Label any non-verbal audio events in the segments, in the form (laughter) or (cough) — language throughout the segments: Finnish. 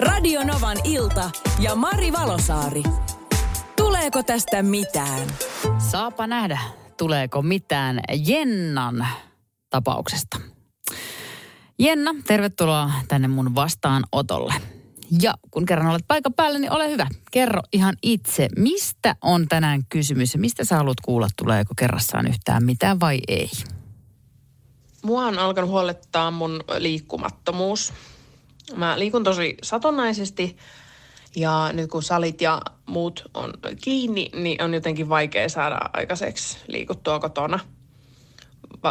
Radio Novan ilta ja Mari Valosaari. Tuleeko tästä mitään? Saapa nähdä, tuleeko mitään Jennan tapauksesta. Jenna, tervetuloa tänne mun vastaanotolle. Ja kun kerran olet paikan päällä, niin ole hyvä. Kerro ihan itse, mistä on tänään kysymys ja mistä sä haluat kuulla, tuleeko kerrassaan yhtään mitään vai ei? Mua on alkanut huolettaa mun liikkumattomuus. Mä liikun tosi satunnaisesti ja nyt kun salit ja muut on kiinni, niin on jotenkin vaikea saada aikaiseksi liikuttua kotona.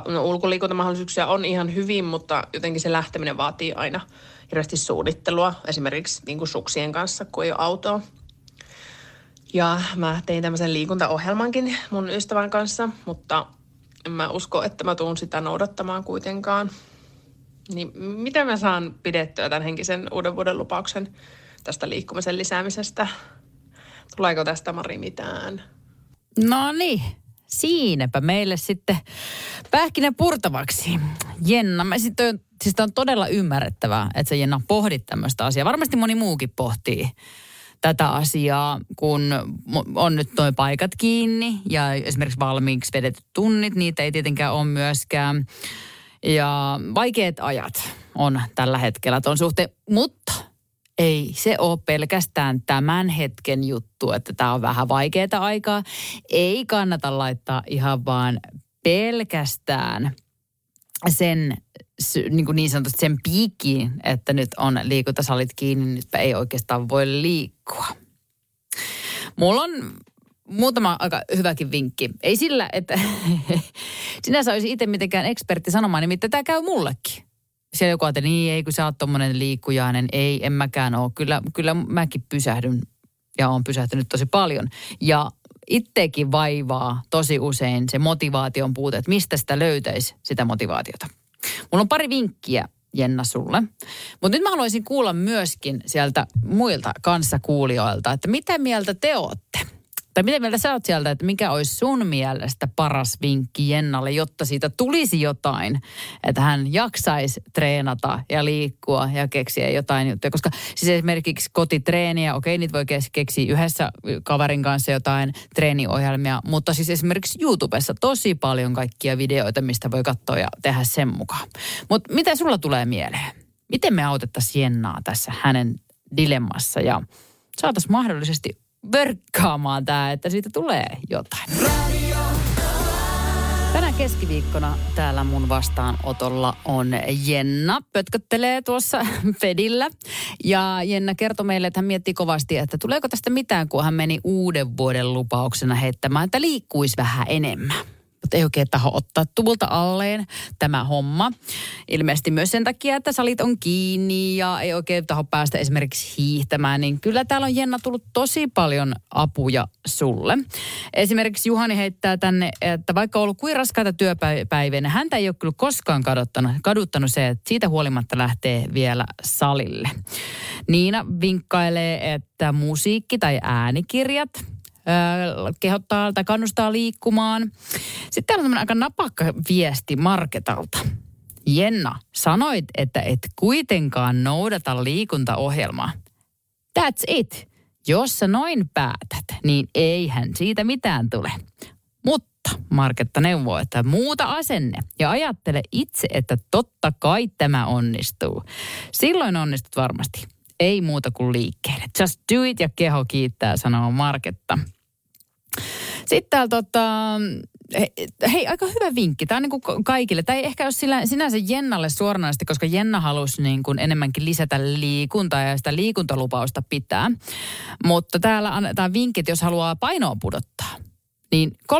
No, ulkoliikuntamahdollisuuksia on ihan hyvin, mutta jotenkin se lähteminen vaatii aina hirveästi suunnittelua, esimerkiksi niin kuin suksien kanssa, kun ei ole autoa. Ja mä tein tämmöisen liikuntaohjelmankin mun ystävän kanssa, mutta en mä usko, että mä tuun sitä noudattamaan kuitenkaan. Niin miten mä saan pidettyä tämän henkisen uuden vuoden lupauksen tästä liikkumisen lisäämisestä? Tuleeko tästä Mari mitään? No niin, siinäpä meille sitten pähkinä purtavaksi. Jenna, mä sitten, siis on todella ymmärrettävää, että sä Jenna pohdit tämmöistä asiaa. Varmasti moni muukin pohtii tätä asiaa, kun on nyt toi paikat kiinni ja esimerkiksi valmiiksi vedetyt tunnit, niitä ei tietenkään ole myöskään. Ja vaikeat ajat on tällä hetkellä tuon suhteen, mutta ei se ole pelkästään tämän hetken juttu, että tämä on vähän vaikeaa aikaa. Ei kannata laittaa ihan vaan pelkästään sen niin, kuin niin sanotusti sen piikkiin, että nyt on liikuntasalit kiinni, nyt ei oikeastaan voi liikkua. Mulla on muutama aika hyväkin vinkki. Ei sillä, että (laughs) sinänsä olisi itse mitenkään ekspertti sanomaan, nimittäin tämä käy mullekin. Siellä joku ajattelee, niin ei kun sä oot tommonen liikkujainen. Ei, en mäkään ole. Kyllä, kyllä mäkin pysähdyn ja on pysähtynyt tosi paljon. Ja itteekin vaivaa tosi usein se motivaation puute, että mistä sitä löytäisi sitä motivaatiota. Mulla on pari vinkkiä Jenna sulle. Mutta nyt mä haluaisin kuulla myöskin sieltä muilta kanssakuulijoilta, että mitä mieltä te olette? Tai miten mieltä sä oot sieltä, että mikä olisi sun mielestä paras vinkki Jennalle, jotta siitä tulisi jotain, että hän jaksaisi treenata ja liikkua ja keksiä jotain juttuja. Koska siis esimerkiksi kotitreeniä, okei, niitä voi keksiä yhdessä kaverin kanssa jotain treeniohjelmia, mutta siis esimerkiksi YouTubessa tosi paljon kaikkia videoita, mistä voi katsoa ja tehdä sen mukaan. Mutta mitä sulla tulee mieleen? Miten me autettaisiin Jennaa tässä hänen dilemmassa ja saataisiin mahdollisesti vörkkaamaan tämä, että siitä tulee jotain. Tänä keskiviikkona täällä mun vastaanotolla on Jenna. Pötköttelee tuossa (laughs) Fedillä. Ja Jenna kertoi meille, että hän mietti kovasti, että tuleeko tästä mitään, kun hän meni uuden vuoden lupauksena heittämään, että liikkuisi vähän enemmän ei oikein taho ottaa tuvulta alleen tämä homma. Ilmeisesti myös sen takia, että salit on kiinni ja ei oikein taho päästä esimerkiksi hiihtämään, niin kyllä täällä on Jenna tullut tosi paljon apuja sulle. Esimerkiksi Juhani heittää tänne, että vaikka on ollut kuin raskaita työpäiviä, niin häntä ei ole kyllä koskaan kaduttanut, kaduttanut se, että siitä huolimatta lähtee vielä salille. Niina vinkkailee, että musiikki tai äänikirjat – kehottaa tai kannustaa liikkumaan. Sitten täällä on aika napakka viesti Marketalta. Jenna, sanoit, että et kuitenkaan noudata liikuntaohjelmaa. That's it. Jos sä noin päätät, niin eihän siitä mitään tule. Mutta Marketta neuvoo, että muuta asenne ja ajattele itse, että totta kai tämä onnistuu. Silloin onnistut varmasti. Ei muuta kuin liikkeelle. Just do it ja keho kiittää, sanoo Marketta. Sitten täällä tota, hei, aika hyvä vinkki. Tämä on niin kuin kaikille. Tämä ei ehkä ole sillä, sinänsä Jennalle suoranaisesti, koska Jenna halusi niin kuin enemmänkin lisätä liikuntaa ja sitä liikuntalupausta pitää. Mutta täällä annetaan vinkit, jos haluaa painoa pudottaa. Niin 3-5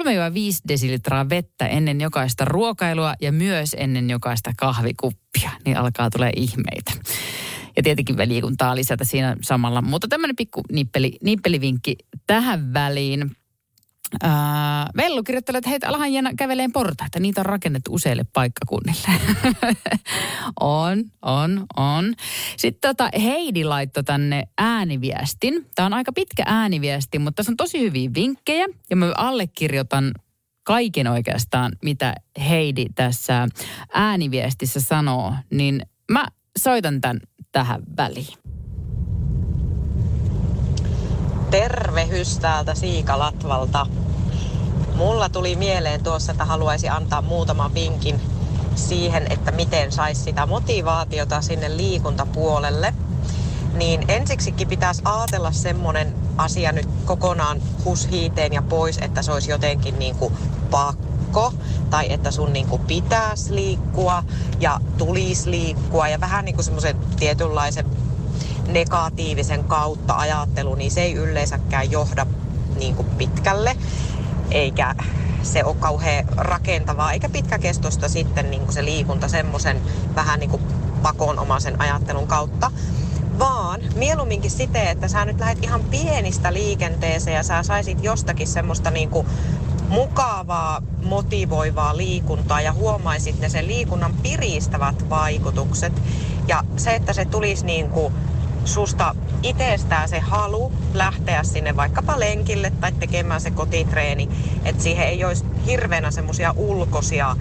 desilitraa vettä ennen jokaista ruokailua ja myös ennen jokaista kahvikuppia, niin alkaa tulee ihmeitä. Ja tietenkin liikuntaa lisätä siinä samalla. Mutta tämmöinen pikku nippeli, nippelivinkki tähän väliin. Äh, Vellu kirjoittelee, että heitä alahan Jenna käveleen portaita. Niitä on rakennettu useille paikkakunnille. (laughs) on, on, on. Sitten tota Heidi laittoi tänne ääniviestin. Tämä on aika pitkä ääniviesti, mutta tässä on tosi hyviä vinkkejä. Ja mä allekirjoitan kaiken oikeastaan, mitä Heidi tässä ääniviestissä sanoo. Niin mä soitan tämän tähän väliin. Tervehys täältä Siikalatvalta. Mulla tuli mieleen tuossa, että haluaisi antaa muutaman vinkin siihen, että miten saisi sitä motivaatiota sinne liikuntapuolelle. Niin ensiksikin pitäisi ajatella semmonen asia nyt kokonaan hushiiteen ja pois, että se olisi jotenkin niin kuin pakko tai että sun niin kuin pitäisi liikkua ja tulisi liikkua ja vähän niin kuin semmoisen tietynlaisen negatiivisen kautta ajattelu, niin se ei yleensäkään johda niin kuin pitkälle, eikä se ole kauhean rakentavaa, eikä pitkäkestoista sitten niin kuin se liikunta semmoisen vähän niin kuin pakonomaisen ajattelun kautta, vaan mieluumminkin siten, että sä nyt lähdet ihan pienistä liikenteeseen ja sä saisit jostakin semmoista niin kuin mukavaa, motivoivaa liikuntaa ja huomaisit ne sen liikunnan piristävät vaikutukset. Ja se, että se tulisi niin kuin susta itsestään se halu lähteä sinne vaikkapa lenkille tai tekemään se kotitreeni, että siihen ei olisi hirveänä semmoisia ulkoisia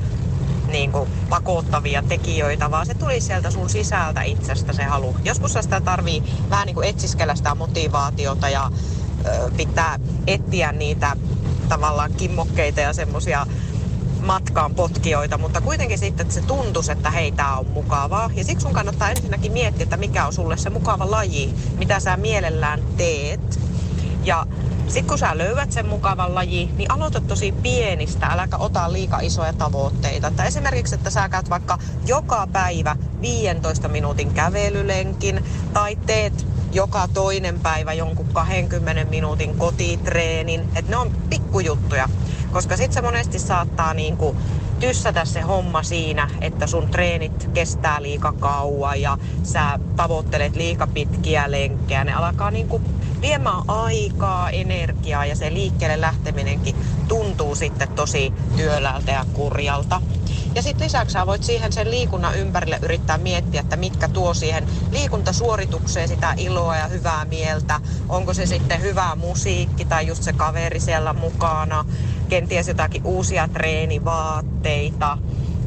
niin kuin pakottavia tekijöitä, vaan se tuli sieltä sun sisältä itsestä se halu. Joskus sitä tarvii vähän niin kuin etsiskellä sitä motivaatiota ja ö, pitää etsiä niitä tavallaan kimmokkeita ja semmoisia matkaan potkijoita, mutta kuitenkin sitten, että se tuntuisi, että hei, tää on mukavaa. Ja siksi sun kannattaa ensinnäkin miettiä, että mikä on sulle se mukava laji, mitä sä mielellään teet. Ja sitten kun sä löydät sen mukavan laji, niin aloita tosi pienistä, äläkä ota liika isoja tavoitteita. Että esimerkiksi, että sä käyt vaikka joka päivä 15 minuutin kävelylenkin tai teet joka toinen päivä jonkun 20 minuutin kotitreenin. Että ne on pikkujuttuja, koska sitten se monesti saattaa niinku tyssätä se homma siinä, että sun treenit kestää liika kauan ja sä tavoittelet liika pitkiä lenkkejä. Ne alkaa niinku viemään aikaa, energiaa ja se liikkeelle lähteminenkin tuntuu sitten tosi työläältä ja kurjalta. Ja sitten lisäksi sä voit siihen sen liikunnan ympärille yrittää miettiä, että mitkä tuo siihen liikuntasuoritukseen sitä iloa ja hyvää mieltä. Onko se sitten hyvää musiikki tai just se kaveri siellä mukana. Kenties jotakin uusia treenivaatteita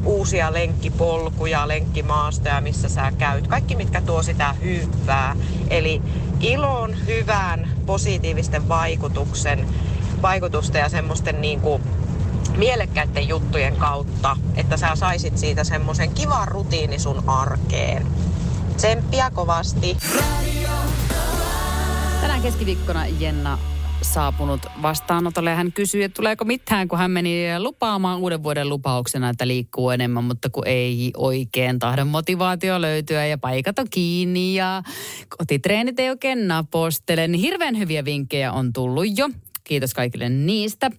uusia lenkkipolkuja, lenkkimaastoja, missä sä käyt. Kaikki, mitkä tuo sitä hyvää. Eli ilon, hyvän, positiivisten vaikutuksen, vaikutusta ja semmoisten niin kuin mielekkäiden juttujen kautta, että sä saisit siitä semmoisen kivan rutiini sun arkeen. Tsemppiä kovasti. Tänään keskiviikkona Jenna saapunut vastaanotolle ja hän kysyi, että tuleeko mitään, kun hän meni lupaamaan uuden vuoden lupauksena, että liikkuu enemmän, mutta kun ei oikein tahdon motivaatio löytyä ja paikat on kiinni ja kotitreenit ei oikein napostele, niin hirveän hyviä vinkkejä on tullut jo. Kiitos kaikille niistä.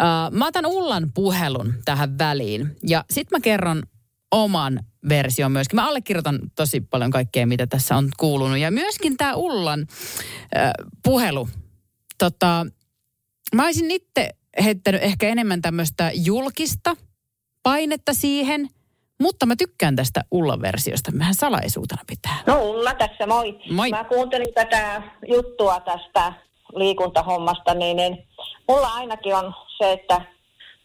Uh, mä otan Ullan puhelun tähän väliin ja sitten mä kerron oman version myöskin. Mä allekirjoitan tosi paljon kaikkea, mitä tässä on kuulunut. Ja myöskin tämä Ullan äh, puhelu tota, mä olisin itse heittänyt ehkä enemmän tämmöistä julkista painetta siihen, mutta mä tykkään tästä Ulla-versiosta. Mehän salaisuutena pitää. No Ulla tässä, moi. Moi. Mä kuuntelin tätä juttua tästä liikuntahommasta, niin, niin mulla ainakin on se, että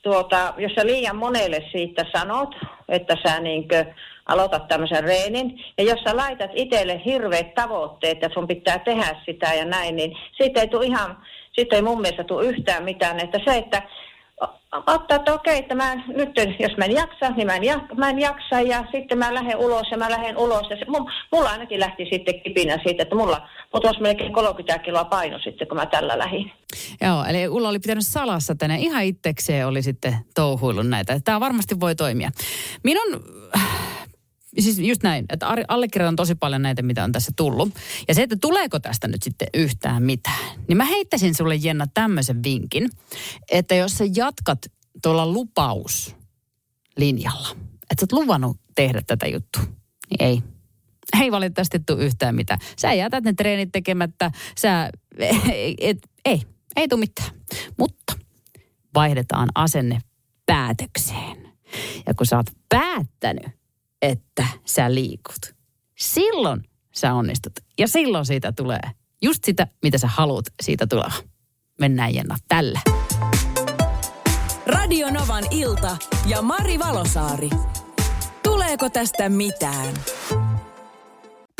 tuota, jos sä liian monelle siitä sanot, että sä niinkö aloitat tämmöisen reenin, ja jos sä laitat itselle hirveät tavoitteet, että sun pitää tehdä sitä ja näin, niin siitä ei tule ihan, siitä ei mun mielestä tule yhtään mitään, että se, että ottaa, että okei, että mä nyt, jos mä en jaksa, niin mä en, jak, mä en jaksa ja sitten mä lähden ulos ja mä lähden ulos. Ja se, mulla ainakin lähti sitten kipinä siitä, että mulla putosi melkein 30 kiloa paino sitten, kun mä tällä lähdin. Joo, eli Ulla oli pitänyt salassa tänne ihan itsekseen oli sitten touhuillut näitä. Tämä varmasti voi toimia. Minun siis just näin, että allekirjoitan tosi paljon näitä, mitä on tässä tullut. Ja se, että tuleeko tästä nyt sitten yhtään mitään, niin mä heittäisin sulle Jenna tämmöisen vinkin, että jos sä jatkat tuolla lupauslinjalla, että sä oot luvannut tehdä tätä juttua, niin ei. Ei valitettavasti tule yhtään mitään. Sä jätät ne treenit tekemättä, sä, (laughs) et, ei, ei tule mitään. Mutta vaihdetaan asenne päätökseen. Ja kun sä oot päättänyt, että sä liikut, silloin sä onnistut. Ja silloin siitä tulee just sitä, mitä sä haluat siitä tulla. Mennään Jenna tällä. Radio Novan ilta ja Mari Valosaari. Tuleeko tästä mitään?